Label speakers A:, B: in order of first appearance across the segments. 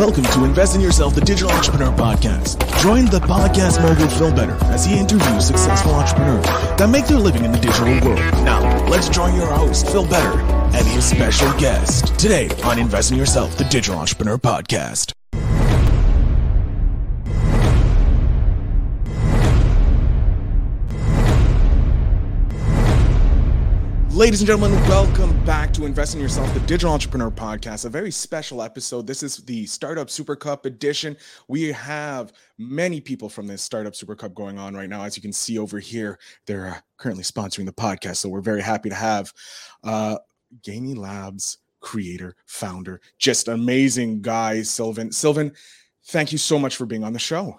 A: Welcome to Invest in Yourself, the Digital Entrepreneur Podcast. Join the podcast mogul Phil Better as he interviews successful entrepreneurs that make their living in the digital world. Now, let's join your host, Phil Better, and his special guest today on Invest in Yourself, the Digital Entrepreneur Podcast. Ladies and gentlemen, welcome back to Invest in Yourself, the Digital Entrepreneur Podcast. A very special episode. This is the Startup Super Cup edition. We have many people from this Startup Super Cup going on right now. As you can see over here, they're uh, currently sponsoring the podcast. So we're very happy to have uh, Gainy Labs creator, founder, just amazing guy, Sylvain. Sylvain, thank you so much for being on the show.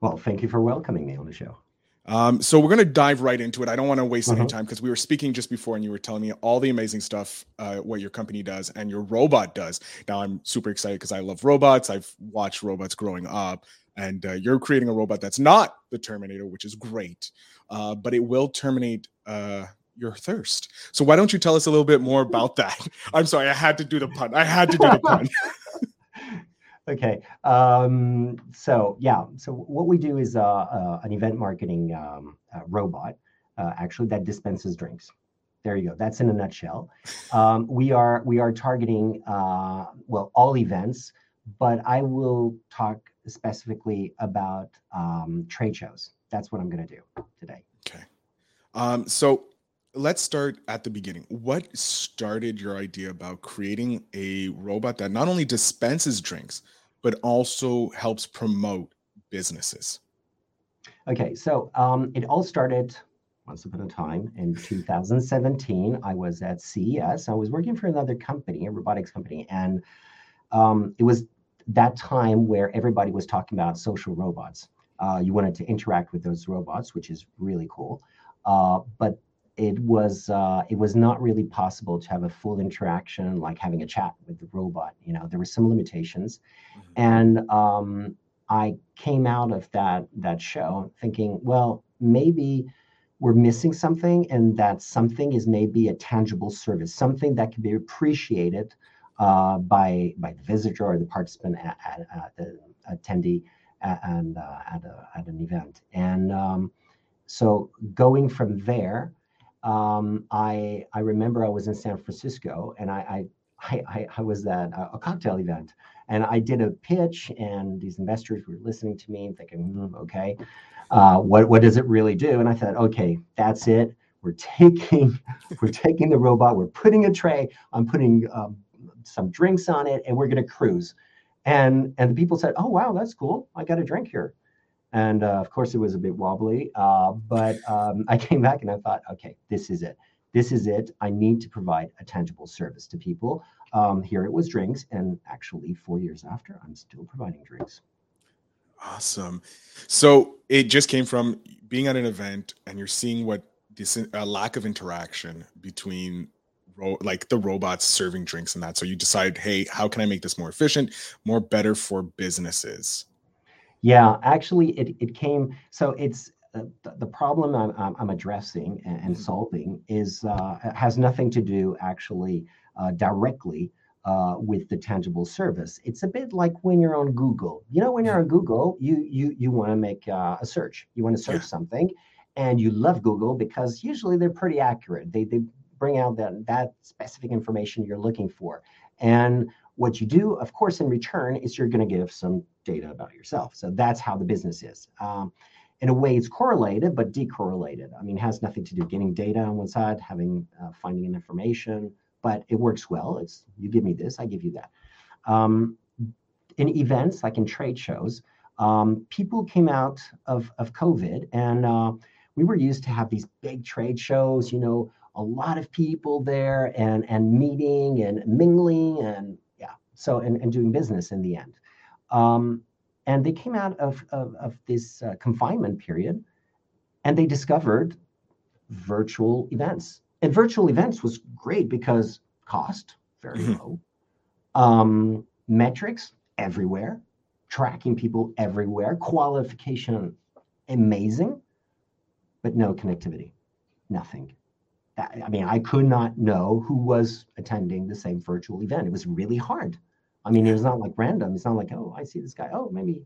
B: Well, thank you for welcoming me on the show.
A: Um, so we're going to dive right into it. I don't want to waste uh-huh. any time because we were speaking just before and you were telling me all the amazing stuff uh, what your company does and your robot does. Now I'm super excited because I love robots. I've watched robots growing up, and uh, you're creating a robot that's not the Terminator, which is great, uh, but it will terminate uh, your thirst. So why don't you tell us a little bit more about that? I'm sorry, I had to do the pun. I had to do the pun.
B: Okay. Um, so yeah. So what we do is uh, uh, an event marketing um, uh, robot, uh, actually that dispenses drinks. There you go. That's in a nutshell. Um, we are we are targeting uh, well all events, but I will talk specifically about um, trade shows. That's what I'm going to do today.
A: Okay. Um, so let's start at the beginning. What started your idea about creating a robot that not only dispenses drinks, but also helps promote businesses?
B: Okay, so um, it all started once upon a time in 2017. I was at CES. I was working for another company, a robotics company, and um, it was that time where everybody was talking about social robots. Uh, you wanted to interact with those robots, which is really cool. Uh, but it was uh, it was not really possible to have a full interaction like having a chat with the robot you know there were some limitations mm-hmm. and um, i came out of that that show thinking well maybe we're missing something and that something is maybe a tangible service something that can be appreciated uh, by by the visitor or the participant at, at, at the attendee at, and uh, at, a, at an event and um, so going from there um, I I remember I was in San Francisco and I I I, I was at a cocktail event and I did a pitch and these investors were listening to me and thinking, mm, okay, uh, what what does it really do? And I thought, okay, that's it. We're taking we're taking the robot, we're putting a tray, I'm putting um, some drinks on it, and we're gonna cruise. And and the people said, oh wow, that's cool. I got a drink here. And uh, of course, it was a bit wobbly, uh, but um, I came back and I thought, okay, this is it. This is it. I need to provide a tangible service to people. Um, here it was drinks, and actually, four years after, I'm still providing drinks.
A: Awesome. So it just came from being at an event, and you're seeing what this lack of interaction between ro- like the robots serving drinks and that. So you decide, hey, how can I make this more efficient, more better for businesses?
B: Yeah, actually, it, it came. So it's uh, the, problem I'm, I'm addressing and, and mm-hmm. solving is uh, has nothing to do actually uh, directly uh, with the tangible service. It's a bit like when you're on Google. You know, when you're on Google, you you you want to make uh, a search. You want to search yeah. something, and you love Google because usually they're pretty accurate. They they bring out that that specific information you're looking for. And what you do, of course, in return is you're going to give some data about yourself. So that's how the business is. Um, in a way, it's correlated, but decorrelated. I mean, it has nothing to do with getting data on one side, having uh, finding an information, but it works well. It's you give me this, I give you that. Um, in events like in trade shows, um, people came out of of COVID, and uh, we were used to have these big trade shows. You know, a lot of people there, and and meeting and mingling, and so and, and doing business in the end. Um, and they came out of, of, of this uh, confinement period and they discovered virtual events. And virtual events was great because cost, very mm-hmm. low, um, metrics everywhere, tracking people everywhere, qualification amazing, but no connectivity, nothing. I mean, I could not know who was attending the same virtual event. It was really hard. I mean, it was not like random. It's not like, oh, I see this guy. Oh, maybe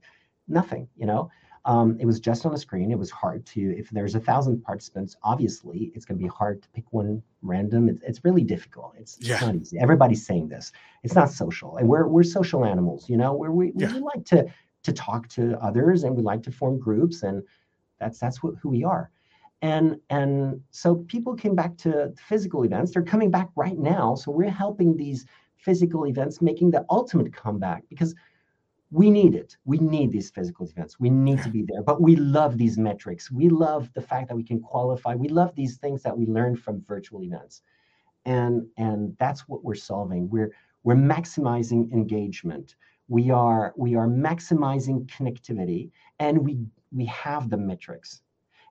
B: nothing, you know? Um, it was just on a screen. It was hard to, if there's a thousand participants, obviously it's going to be hard to pick one random. It's, it's really difficult. It's,
A: Yeah.
B: it's not easy. Everybody's saying this. It's not social. And we're, we're social animals, you know, where we, we
A: Yeah.
B: like to, to talk to others and we like to form groups. And that's, that's what, who we are. And, and so people came back to physical events. They're coming back right now. So we're helping these physical events making the ultimate comeback because we need it. We need these physical events. We need to be there. But we love these metrics. We love the fact that we can qualify. We love these things that we learn from virtual events. And and that's what we're solving. We're we're maximizing engagement. We are we are maximizing connectivity and we we have the metrics.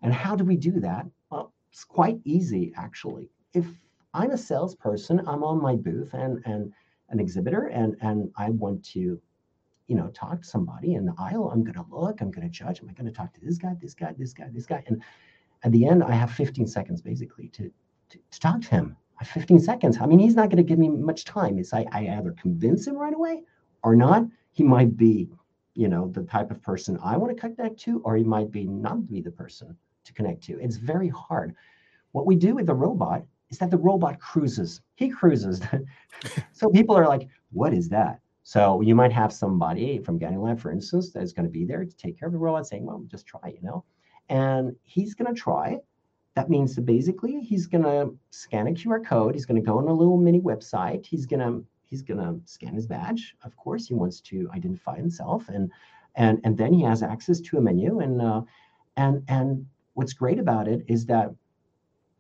B: And how do we do that? Well, it's quite easy actually. If I'm a salesperson, I'm on my booth and and an exhibitor and and I want to you know, talk to somebody in the aisle. I'm to look, I'm to judge. Am I to talk to this guy, this guy, this guy, this guy? And at the end, I have 15 seconds basically to, to, to talk to him. I have 15 seconds. I mean, he's not going to give me much time. It's I, I either convince him right away or not. He might be, you know, the type of person I want to connect to, or he might be not be the person to connect to. It's very hard. What we do with the robot is that the robot cruises. He cruises. so people are like, what is that? So you might have somebody from Lab, for instance, that's going to be there to take care of the robot, saying, "Well, just try," you know, and he's going to try. That means that basically he's going to scan a QR code. He's going to go on a little mini website. He's going to he's going to scan his badge. Of course, he wants to identify himself, and and and then he has access to a menu. And uh, and and what's great about it is that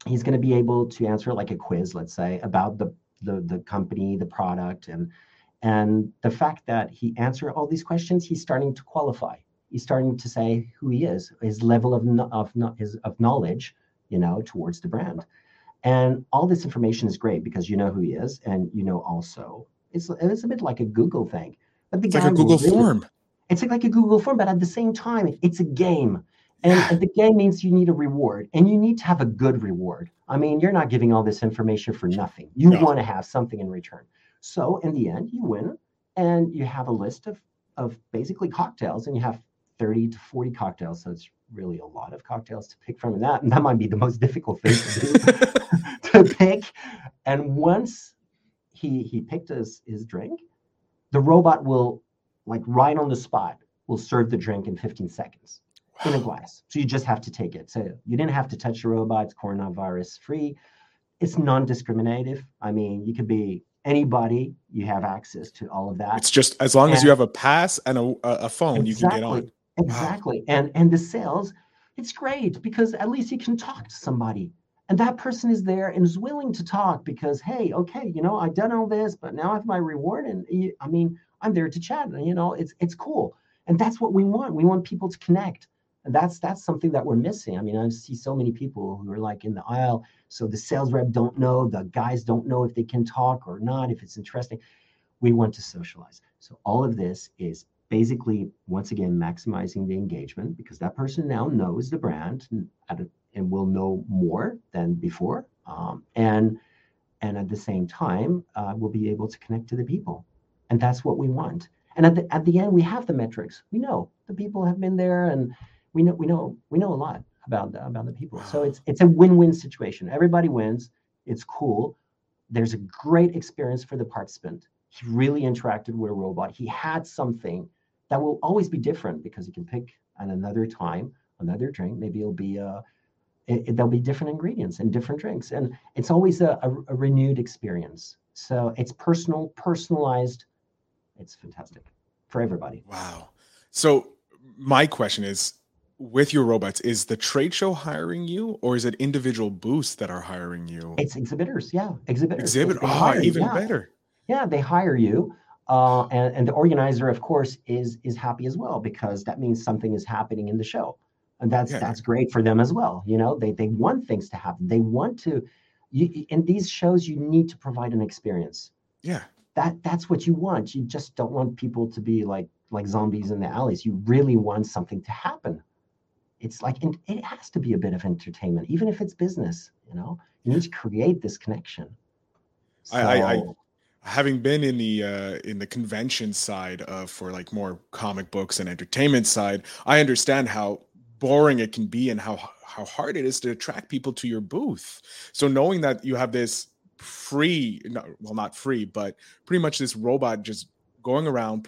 B: he's going to be able to answer like a quiz, let's say, about the the the company, the product, and and the fact that he answered all these questions, he's starting to qualify. He's starting to say who he is, his level of of his of knowledge, you know, towards the brand. And all this information is great because you know who he is, and you know also it's it's a bit like a Google thing. But the
A: It's like a Google
B: really-
A: form.
B: it's like a Google form, but at the same time, it's a game. And, the game means you need a reward and you need to have a good reward. I mean, you're not giving all this information for nothing. You
A: No.
B: want to have something in return. So in the end, you win and you have a list of, of basically cocktails and you have 30 to 40 cocktails. So it's really a lot of cocktails to pick from. And that, and that might be the most difficult thing to do to pick. And once he he picked his his drink, the robot will like right on the spot will serve the drink in 15 seconds in a glass. So you just have to take it. So you didn't have to touch the robot. It's coronavirus free. It's non-discriminative. I mean, you could be anybody. You have access to all of that.
A: It's just as long as you have a pass and a, a phone, you can get on.
B: Exactly. And and the sales, it's great because at least you can talk to somebody. And that person is there and is willing to talk because, hey, okay, you know, I've done all this, but now I have my reward. And you- I mean, I'm there to chat. And you know, it's it's cool. And that's what we want. We want people to connect. That's that's something that we're missing. I mean, I see so many people who are like in the aisle. So the sales rep don't know, the guys don't know if they can talk or not, if it's interesting. We want to socialize. So all of this is basically once again maximizing the engagement because that person now knows the brand and, and will know more than before um, and and at the same time uh, we'll be able to connect to the people and that's what we want and at the, at the end we have the metrics we know the people have been there and we know we know we know a lot about the, about the people. So it's it's a win-win situation. Everybody wins. It's cool. There's a great experience for the participant. He really interacted with a robot. He had something that will always be different because you can pick at another time another drink. Maybe it'll be uh it, it- there'll be different ingredients and different drinks. And it's always a, a, a renewed experience. So it's personal personalized. It's fantastic for everybody.
A: Wow. So my question is with your robots, is the trade show hiring you or is it individual booths that are hiring you?
B: it's exhibitors yeah exhibitors
A: Exhibit.
B: They
A: Oh, even
B: yeah.
A: better.
B: yeah they hire you uh, and, and the organizer of course is is happy as well because that means something is happening in the show and that's
A: Yeah.
B: that's great for them as well you know they they want things to happen they want to you in these shows you need to provide an experience
A: Yeah.
B: that that's what you want you just don't want people to be like like zombies in the alleys you really want something to happen it's like and it has to be a bit of entertainment even if it's business you know you need to create this connection
A: I- I- I- having been in the uh, in the convention side of for like more comic books and entertainment side, I understand how boring it can be and how how hard it is to attract people to your booth. So knowing that you have this free, well, not free, but pretty much this robot just going around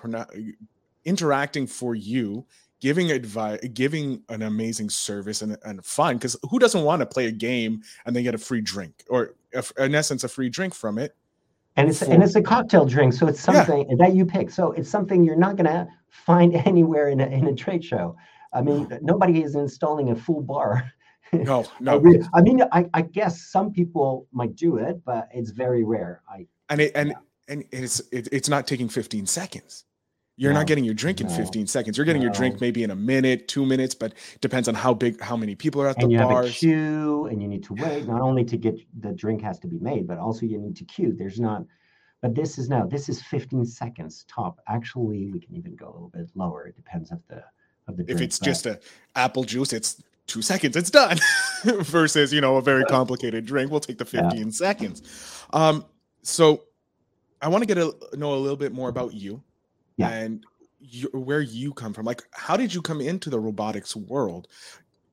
A: interacting for you giving advice giving an amazing service and, and fun because who doesn't want to play a game and then get a free drink or in essence a free drink from it
B: and it's for, and it's a cocktail drink so it's something yeah. that you pick. So it's something you're not going to find anywhere in a, in a trade show. I mean nobody is installing a full bar.
A: No no.
B: I mean I, I guess some people might do it but it's very rare. I
A: and it and yeah. and it's it, it's not taking 15 seconds you're no, not getting your drink in no, 15 seconds. You're getting no. your drink maybe in a minute, two minutes, but depends on how big, how many people are at
B: and
A: the
B: you
A: bars.
B: have a queue, and you need to wait. Not only to get the drink has to be made, but also you need to queue. There's not, but this is now this is 15 seconds top. Actually, we can even go a little bit lower. It depends of the of the.
A: Drink, if it's but, just a apple juice, it's two seconds. It's done. Versus you know a very complicated drink, we'll take the 15 yeah. seconds. Um, so I want to get to know a little bit more about you yeah. and you, where you come from. Like, how did you come into the robotics world?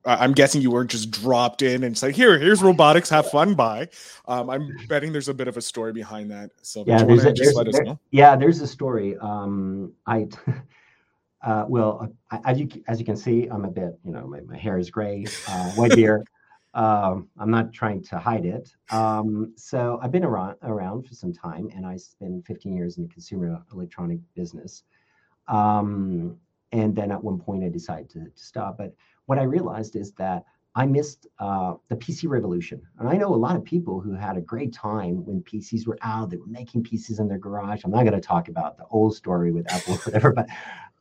A: Uh, I'm guessing you weren't just dropped in and say, "Here, here's robotics, have fun." By, um, I'm betting there's a bit of a story behind that. So,
B: yeah, there's a, there's, there, yeah, there's a story. Um, I, uh, well, I, as you as you can see, I'm a bit, you know, my, my hair is gray, uh, white beard. Um, I'm not trying to hide it. Um, so I've been around around for some time, and I spent 15 years in the consumer electronic business. Um, and then at one point, I decided to, to, stop. But what I realized is that I missed uh, the PC revolution, and I know a lot of people who had a great time when PCs were out. They were making PCs in their garage. I'm not going to talk about the old story with Apple or whatever, but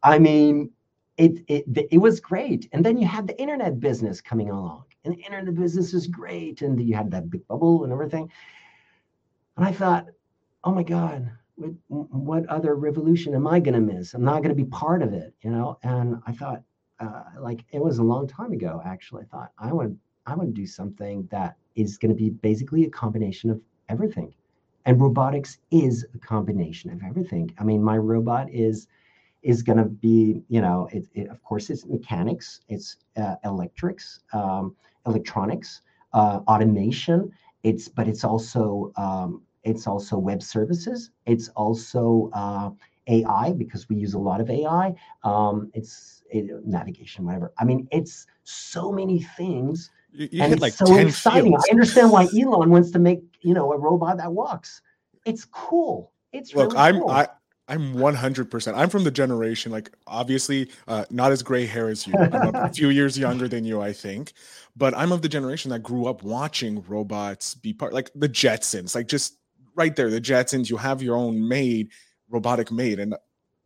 B: I mean, it, it it was great. And then you had the internet business coming along and the internet business is great. And you had that big bubble and everything. And I thought, oh my God, what, what other revolution am I going to miss? I'm not going to be part of it, you know? And I thought, uh, like, it was a long time ago, actually. I thought, I want, I want to do something that is going to be basically a combination of everything. And robotics is a combination of everything. I mean, my robot is is going to be, you know, it, it, of course, it's mechanics, it's uh, electrics, um, electronics, uh, automation. It's but it's also um, it's also web services. It's also uh, AI because we use a lot of AI. Um, it's it, navigation, whatever. I mean, it's so many things.
A: You, you and it's like so exciting.
B: Fields. I understand why Elon wants to make you know a robot that walks. It's cool. It's
A: look.
B: Really
A: I'm
B: cool.
A: I I'm 100%. I'm from the generation, like, obviously, uh, not as gray hair as you. I'm a few years younger than you, I think. But I'm of the generation that grew up watching robots be part, like the Jetsons, like, just right there, the Jetsons. You have your own maid, robotic maid. And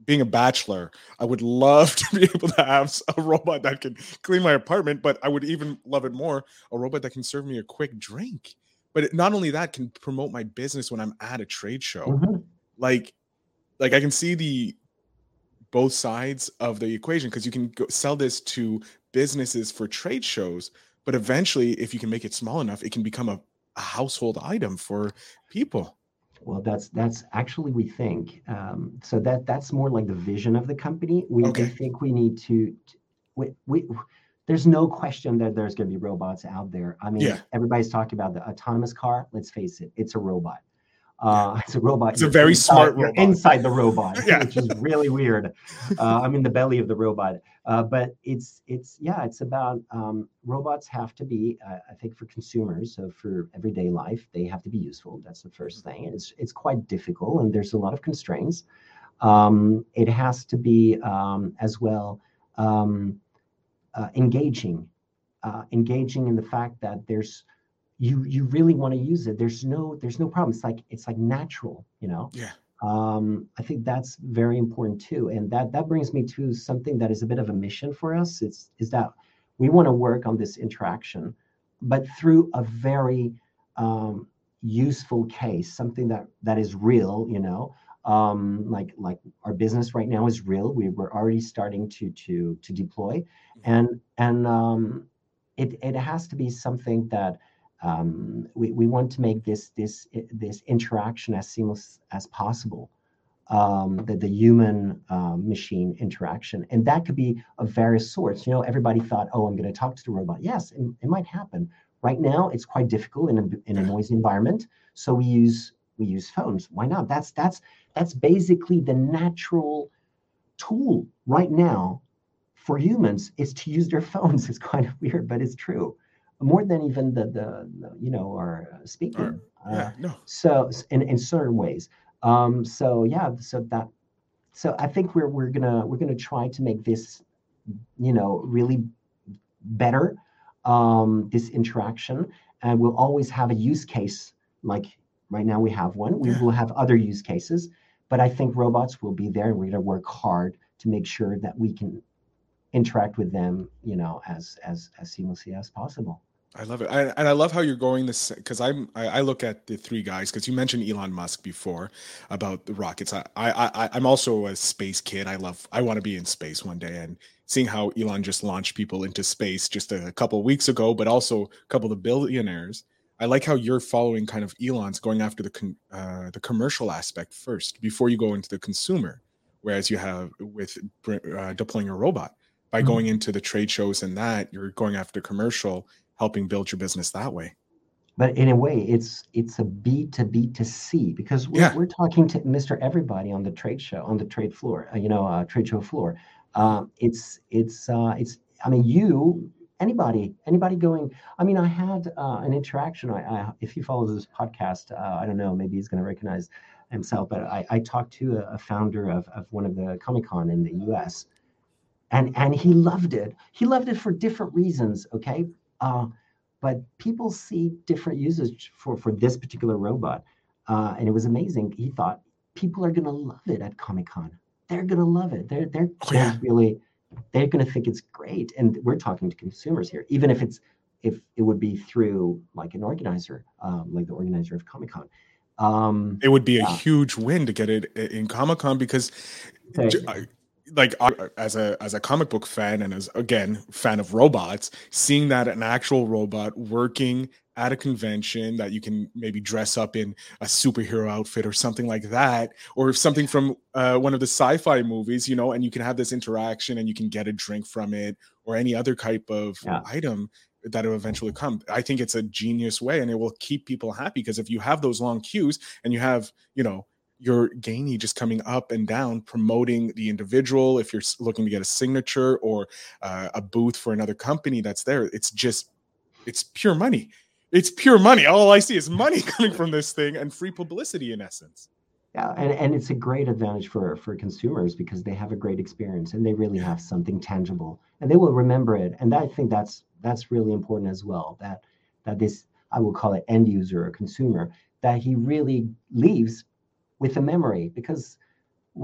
A: being a bachelor, I would love to be able to have a robot that can clean my apartment, but I would even love it more a robot that can serve me a quick drink. But not only that, can promote my business when I'm at a trade show. Mm-hmm. Like, like I can see the both sides of the equation because you can go sell this to businesses for trade shows, but eventually, if you can make it small enough, it can become a, a household item for people.
B: Well, that's that's actually we think um, so that that's more like the vision of the company. We, okay. we think we need to, we, we there's no question that there's going to be robots out there. I mean, yeah. everybody's talking about the autonomous car. Let's face it, it's a robot. Uh, it's a robot.
A: It's a very
B: inside,
A: smart robot.
B: inside the robot, yeah. which is really weird. Uh, I'm in the belly of the robot, uh, but it's it's yeah, it's about um, robots have to be. Uh, I think for consumers, so for everyday life, they have to be useful. That's the first thing. And it's it's quite difficult, and there's a lot of constraints. Um, it has to be um, as well um, uh, engaging, uh, engaging in the fact that there's you you really want to use it. There's no there's no problem. It's like it's like natural you know?
A: Yeah.
B: Um i think that's very important too. And that that brings me to something that is a bit of a mission for us. It's is that we want to work on this interaction but through a very um useful case something that that is real you know? Um like like our business right now is real. We were already starting to to to deploy. Mm-hmm. and and um it it has to be something that um, we, we want to make this this this interaction as seamless as possible um, the, the human uh, machine interaction. And that could be of various sorts. You know everybody thought oh i'm going to talk to the robot. Yes it, it might happen. Right now it's quite difficult in a, in a noisy environment so we use we use phones. Why not? That's that's that's basically the natural tool right now for humans is to use their phones. It's kind of weird but it's true more than even the the, the you know our uh, speaking.
A: Uh, yeah, no.
B: So in in certain ways. Um, so yeah, so that so I think we're we're gonna we're gonna try to make this, you know, really better. Um, this interaction, and we'll always have a use case. Like right now, we have one. We will have other use cases, but I think robots will be there, and we're gonna work hard to make sure that we can interact with them, you know, as as as seamlessly as possible.
A: I love it, I, and I love how you're going this because I'm I, I, look at the three guys because you mentioned Elon Musk before about the rockets. I, I I am also a space kid. I love I want to be in space one day, and seeing how Elon just launched people into space just a couple of weeks ago, but also a couple of billionaires. I like how you're following kind of Elon's going after the con, uh, the commercial aspect first before you go into the consumer, whereas you have with uh, deploying a robot by mm-hmm. going into the trade shows and that you're going after commercial helping build your business that way
B: but in a way it's it's a b to b to c because we're, yeah. we're talking to mr everybody on the trade show on the trade floor uh, you know uh, trade show floor uh, it's it's uh, it's i mean you anybody anybody going i mean i had uh, an interaction I, I, if he follows this podcast uh, i don't know maybe he's going to recognize himself but i, I talked to a, a founder of, of one of the comic con in the us and and he loved it he loved it for different reasons okay uh, but people see different uses for, for this particular robot. Uh, and it was amazing. He thought people are going to love it at Comic Con. They're going to love it. They're, they're, oh, yeah. really, they're going to think it's great. And we're talking to consumers here, even if it's, if it would be through like an organizer, um, like the organizer of Comic Con. Um,
A: it would be a huge win to get it in Comic Con because like as a as a comic book fan and as again fan of robots seeing that an actual robot working at a convention that you can maybe dress up in a superhero outfit or something like that or something from uh, one of the sci-fi movies you know and you can have this interaction and you can get a drink from it or any other type of yeah. item that will eventually come i think it's a genius way and it will keep people happy because if you have those long queues and you have you know your Gainy just coming up and down promoting the individual if you're looking to get a signature or uh, a booth for another company that's there it's just it's pure money. It's pure money. All i see is money coming from this thing and free publicity in essence.
B: Yeah and, and it's a great advantage for for consumers because they have a great experience and they really have something tangible and they will remember it. And i think that's that's really important as well that that this i will call it end user or consumer that he really leaves with a memory because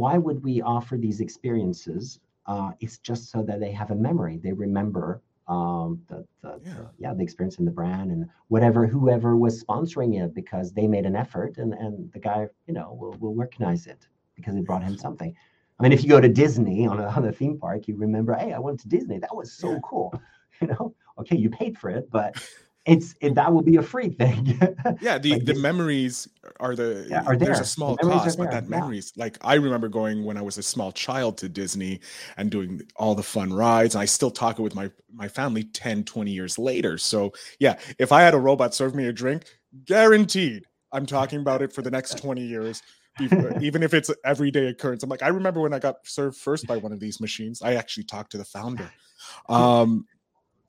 B: why would we offer these experiences uh, it's just so that they have a memory. They remember um, the, the, yeah. the, yeah. the experience in the brand and whatever whoever was sponsoring it because they made an effort and and the guy you know will, will recognize it because it brought him something. I mean if you go to disney on a, on a theme park you remember hey i went to disney. That was so yeah. cool. You know? Okay you paid for it but it's it, that will be a free thing.
A: yeah, the like the memories are the yeah, are there. there's a small the cost, but that memories like I remember going when I was a small child to Disney and doing all the fun rides. And I still talk it with my my family 10, 20 years later. So yeah, if I had a robot serve me a drink, guaranteed I'm talking about it for the next 20 years. even if it's everyday occurrence. I'm like, I remember when I got served first by one of these machines. I actually talked to the founder. Um,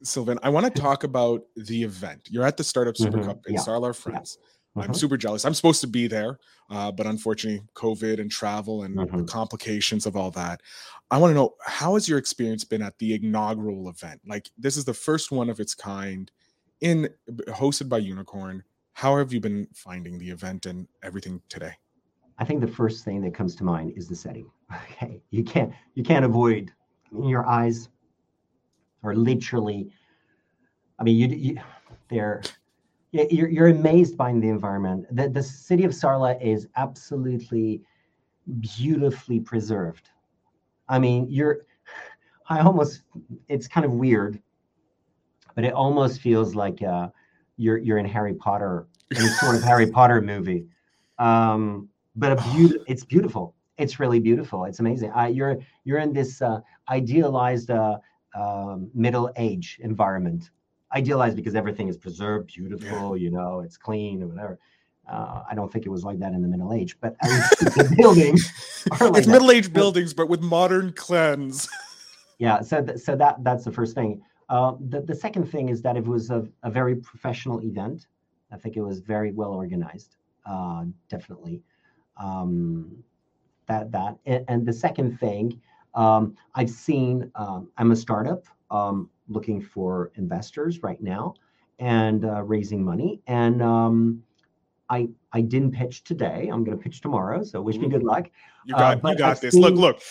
A: Sylvain, I want to talk about the event. You're at the Startup Super mm-hmm. Cup in yeah. Sarlat, France. Yeah. Mm-hmm. I'm super jealous. I'm supposed to be there, uh, but unfortunately, COVID and travel and mm-hmm. the complications of all that. I want to know how has your experience been at the inaugural event? Like this is the first one of its kind, in hosted by Unicorn. How have you been finding the event and everything today?
B: I think the first thing that comes to mind is the setting. Okay, you can't you can't avoid your eyes are literally, I mean, you, you they're, you're, you're amazed by the environment. The, the city of Sarlat is absolutely beautifully preserved. I mean, you're, I almost, it's kind of weird, but it almost feels like, uh, you're you're in Harry Potter, any sort of Harry Potter movie. Um, but a beautiful, it's beautiful. It's really beautiful. It's amazing. Uh, you're you're in this uh, idealized uh, um, middle age environment. Idealized because everything is preserved, beautiful. You know, it's clean or whatever. Uh, I don't think it was like that in the Middle Age, but at least the buildings are like
A: it's
B: that.
A: middle Age buildings, but with modern cleanse.
B: Yeah, so th- so that that's the first thing. Uh, the the second thing is that it was a, a very professional event. I think it was very well organized. Uh, definitely. Um, that that and, and the second thing, um, I've seen. Um, I'm a startup um, looking for investors right now and uh, raising money. And um, I I didn't pitch today. I'm going to pitch tomorrow. So wish me good luck.
A: You
B: Uh,
A: got you got
B: I've
A: this. Look,
B: seen-
A: look.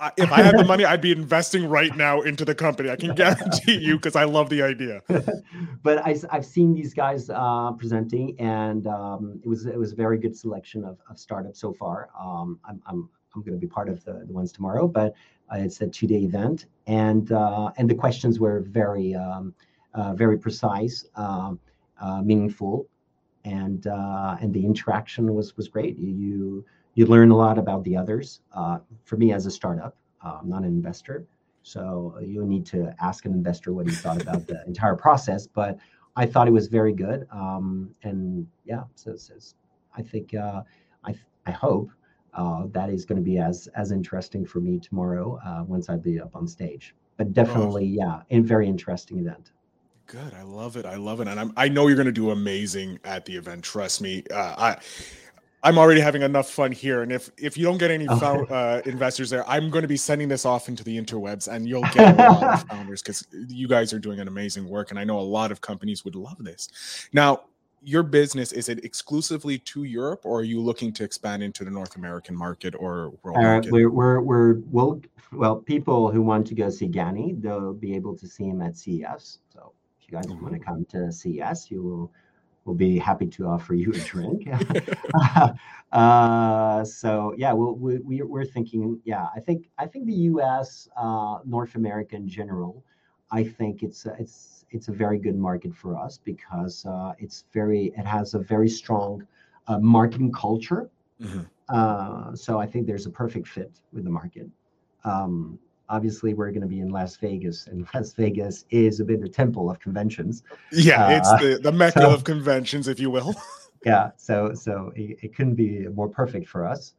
A: I, if I had the money, I'd be investing right now into the company. I can guarantee you because I love the idea.
B: but I, have seen these guys uh, presenting, and um, it was it was a very good selection of, of startups so far. Um, I'm I'm, I'm going to be part of the, the ones tomorrow, but uh, it's a two day event, and uh, and the questions were very um, uh, very precise, um, meaningful, and and the interaction was was great. You you, learn a lot about the others. For me, as a startup, I'm not an investor. So you need to ask an investor what he thought about the entire process. But I thought it was very good. Um, and yeah, so, so it's- I think uh, I I hope uh, that is going to be as as interesting for me tomorrow uh, once I be up on stage. But definitely, yeah, a very interesting event.
A: Good. I love it. I love it. And I'm, I know you're going to do amazing at the event. Trust me. Uh, I, I'm already having enough fun here. And if, if you don't get any
B: Okay.
A: uh, investors there, I'm going to be sending this off into the interwebs and you'll get a lot of founders because you guys are doing an amazing work. And I know a lot of companies would love this. Now, your business, is it exclusively to Europe or are you looking to expand into the North American market or world
B: Uh,
A: market?
B: we're we're we're we'll, well, people who want to go see Gani, they'll be able to see him at CES. So if you guys want to come to CES, you will we'll be happy to offer you a drink. uh, so yeah, we'll, we we we're thinking. Yeah, I think I think the U.S. Uh, North America in general. I think it's it's it's a very good market for us because uh, it's very it has a very strong uh, marketing culture.
A: Mhm.
B: Uh, so I think there's a perfect fit with the market. Um, obviously, we're going to be in Las Vegas, and Las Vegas is a bit a temple of conventions.
A: Yeah, it's
B: Uh,
A: the, the mecca
B: so-
A: of conventions, if you will.
B: Yeah, so so it, it couldn't be more perfect for us.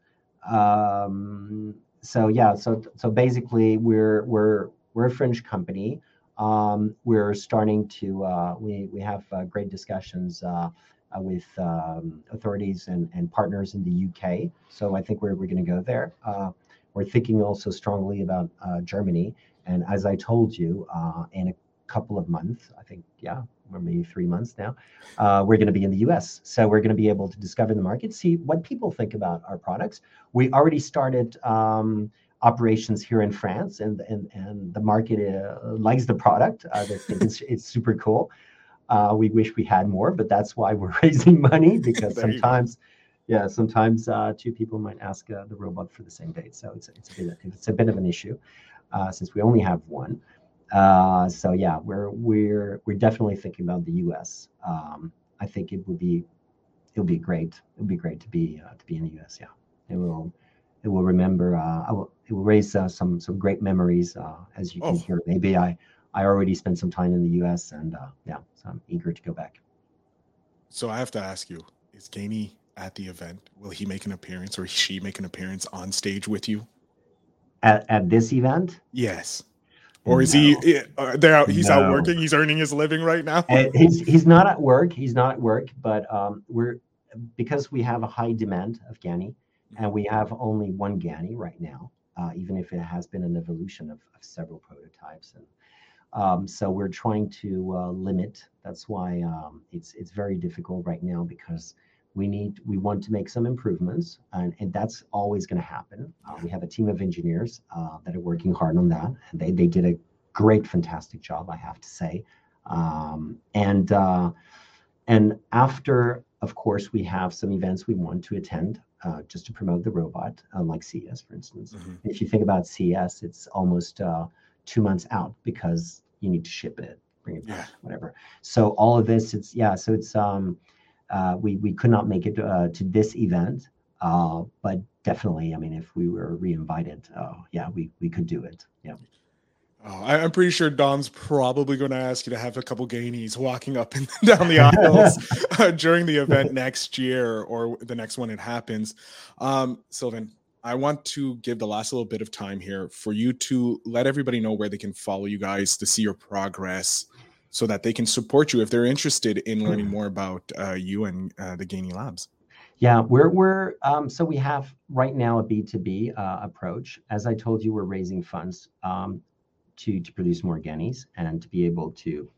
B: Um, so yeah, so so basically, we're we're we're a French company. Um, we're starting to uh, we we have uh, great discussions uh, uh, with um, authorities and, and partners in the UK. So I think we're we're going to go there. Uh, we're thinking also strongly about uh, Germany. And as I told you, in a couple of months, I think yeah, maybe three months now, we're going to be in the US. So we're going to be able to discover the market, see what people think about our products. We already started um, operations here in France, and and, and the market uh, likes the product. Uh, they think it's, it's super cool. Uh, we wish we had more, but that's why we're raising money because
A: There you go.
B: sometimes, yeah, sometimes uh, two people might ask uh, the robot for the same date. So it's it's a bit it's a bit of an issue uh, since we only have one. Uh, so yeah, we're we're we're definitely thinking about the U.S. Um, I think it would be it would be great. It would be great to be uh, to be in the U.S. Yeah, it will it will remember. Uh, I will, it will raise uh, some some great memories. Uh, as you can
A: Oh.
B: hear, maybe I I already spent some time in the U.S. and uh, yeah, so I'm eager to go back.
A: So I have to ask you: Is Gainy at the event? Will he make an appearance, or she make an appearance on stage with you?
B: At at this event,
A: Yes. Or is he? eh, Uh, there, out- he's out working. He's earning his living right now.
B: Uh, he's he's not at work. He's not at work, but um, we're because we have a high demand of Gani, and we have only one Gani right now. Uh, even if it has been an evolution of, of several prototypes, and um, so we're trying to uh, limit. That's why um, it's it's very difficult right now because we need we want to make some improvements, and, and that's always going to happen. Uh, we have a team of engineers uh, that are working hard on that, and they they did a great, fantastic job, I have to say. Um, and uh, and after, of course, we have some events we want to attend uh, just to promote the robot, uh, like CES, for instance.
A: Mhm.
B: If you think about CES, it's almost uh, two months out because you need to ship it, bring it back, yeah. whatever. So all of this, it's yeah. So it's um, uh, we we could not make it uh, to this event, uh, but definitely, I mean, if we were re-invited, uh, yeah, we we could do it. Yeah.
A: Oh, I, am pretty sure Dom's probably going to ask you to have a couple Gainies walking up and down the aisles uh, during the event next year or the next one it happens. Um, Sylvain, I want to give the last little bit of time here for you to let everybody know where they can follow you guys to see your progress so that they can support you if they're interested in learning more about uh, you and uh, the Gainy Labs.
B: Yeah, we're we're um, so we have right now a B two B uh, approach. As I told you, we're raising funds um, to to produce more Gainies and to be able to,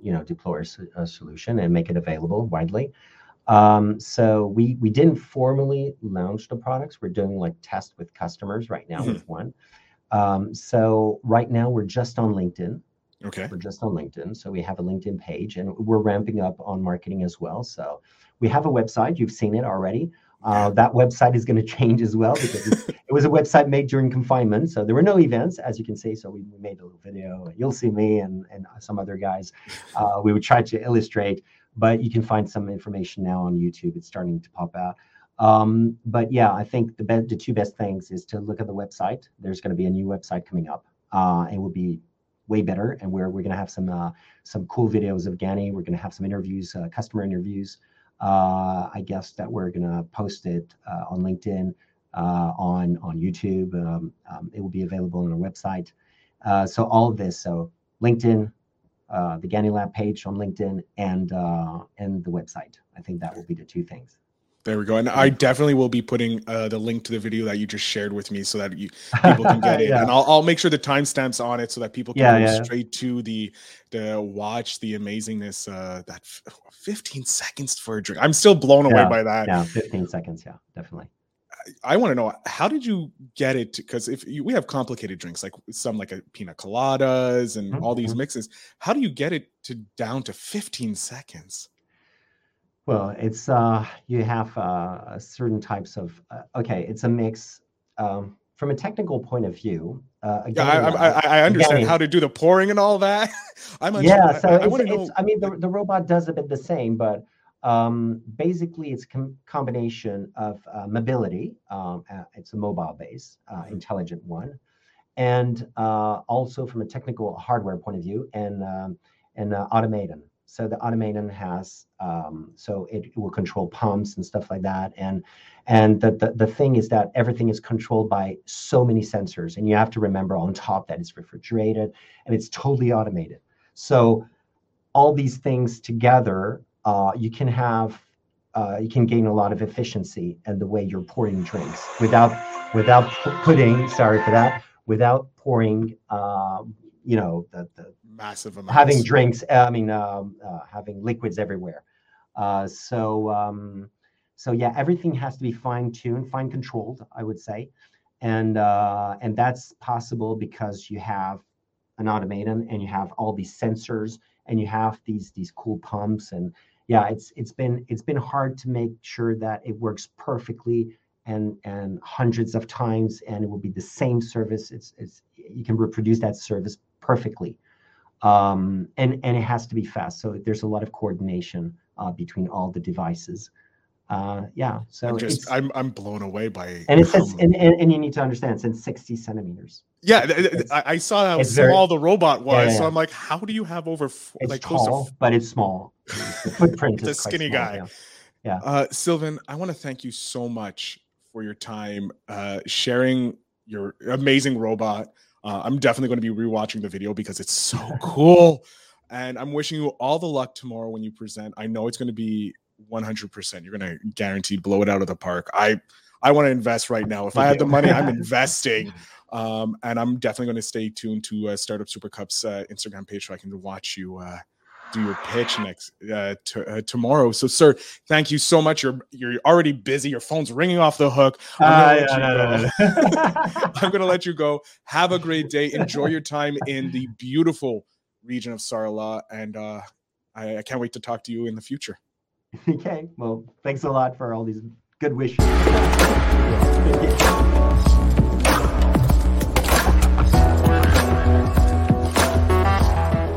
B: you know, deploy a, a solution and make it available widely. Um, so we we didn't formally launch the products. We're doing like tests with customers right now mm-hmm. with one. Um, so right now we're just on LinkedIn.
A: Okay.
B: We're just on LinkedIn. So we have a LinkedIn page and we're ramping up on marketing as well. So we have a website. You've seen it already. Uh, that website is going to change as well because it was a website made during confinement. So there were no events, as you can see. So we, we made a little video. You'll see me and, and some other guys. Uh, we would try to illustrate, but you can find some information now on YouTube. It's starting to pop out. Um, but yeah, I think the, be- the two best things is to look at the website. There's going to be a new website coming up. Uh, it will be way better, and where we're going to have some uh, some cool videos of Gainy. We're going to have some interviews, uh, customer interviews uh, I guess that we're gonna post it uh, on LinkedIn, uh, on on YouTube. Um, um, it will be available on our website. Uh, so all of this, so LinkedIn, uh, the Gainy Lab page on LinkedIn, and uh, and the website. I think that will be the two things.
A: There we go. And I definitely will be putting uh, the link to the video that you just shared with me so that you people can get it. yeah. And I'll, I'll make sure the timestamps on it so that people can yeah, go yeah. straight to the the watch the amazingness uh that 15 seconds for a drink. I'm still blown away by that.
B: Yeah, 15 seconds, yeah, definitely.
A: I, I want to know how did you get it because if you, we have complicated drinks like some like a pina coladas and mm-hmm. all these mm-hmm. mixes, how do you get it to down to 15 seconds?
B: Well, it's uh, you have uh, certain types of uh, okay. It's a mix. Um, from a technical point of view,
A: uh, again, yeah, I, I, I understand how to do the pouring and all that.
B: I'm yeah. So I, it's, it's, I mean, the, the robot does a bit the same, but um, basically, it's a com- combination of uh, mobility. Um, uh, it's a mobile base, uh, mm-hmm. intelligent one, and uh, also from a technical hardware point of view, and um, and uh, automaton. So the automaton has um, so it, it, will control pumps and stuff like that. And and the, the the thing is that everything is controlled by so many sensors, and you have to remember on top that it's refrigerated and it's totally automated. So all these things together, uh, you can have uh, you can gain a lot of efficiency in the way you're pouring drinks without without putting sorry for that without pouring uh, you know the, the
A: massive
B: amounts. having drinks. I mean, um, uh, having liquids everywhere. Uh, so, um, so yeah, everything has to be fine tuned, fine controlled, I would say, and uh, and that's possible because you have an automaton and you have all these sensors and you have these these cool pumps and yeah, it's it's been it's been hard to make sure that it works perfectly and and hundreds of times and it will be the same service. It's it's you can reproduce that service perfectly um, and and it has to be fast. So there's a lot of coordination uh, between all the devices. Uh, yeah, so
A: I'm just I'm I'm blown away by
B: and it says and, and, and, you need to understand it's in 60 centimeters.
A: Yeah, I, I, saw how small very, the robot was, yeah, yeah. so I'm like, how do you have over? Four,
B: it's
A: like
B: tall, to, but it's small. The footprint
A: it's a skinny
B: small,
A: guy. Yeah, yeah. Uh, Sylvain, I want to thank you so much for your time uh, sharing your amazing robot uh, I'm definitely going to be rewatching the video because it's so cool. And I'm wishing you all the luck tomorrow when you present. I know it's going to be 100%. You're going to guaranteed blow it out of the park. I I want to invest right now. If I had the money, I'm investing. Um, and I'm definitely going to stay tuned to uh, Startup Super Cup's uh, Instagram page so I can watch you uh, do your pitch next uh, t- uh, tomorrow. So, sir, thank you so much. You're you're already busy. Your phone's ringing off the hook. I'm to let you go. Have a great day. Enjoy your time in the beautiful region of Sarlat, and uh, I, I can't wait to talk to you in the future.
B: Okay. Well, thanks a lot for all these good wishes.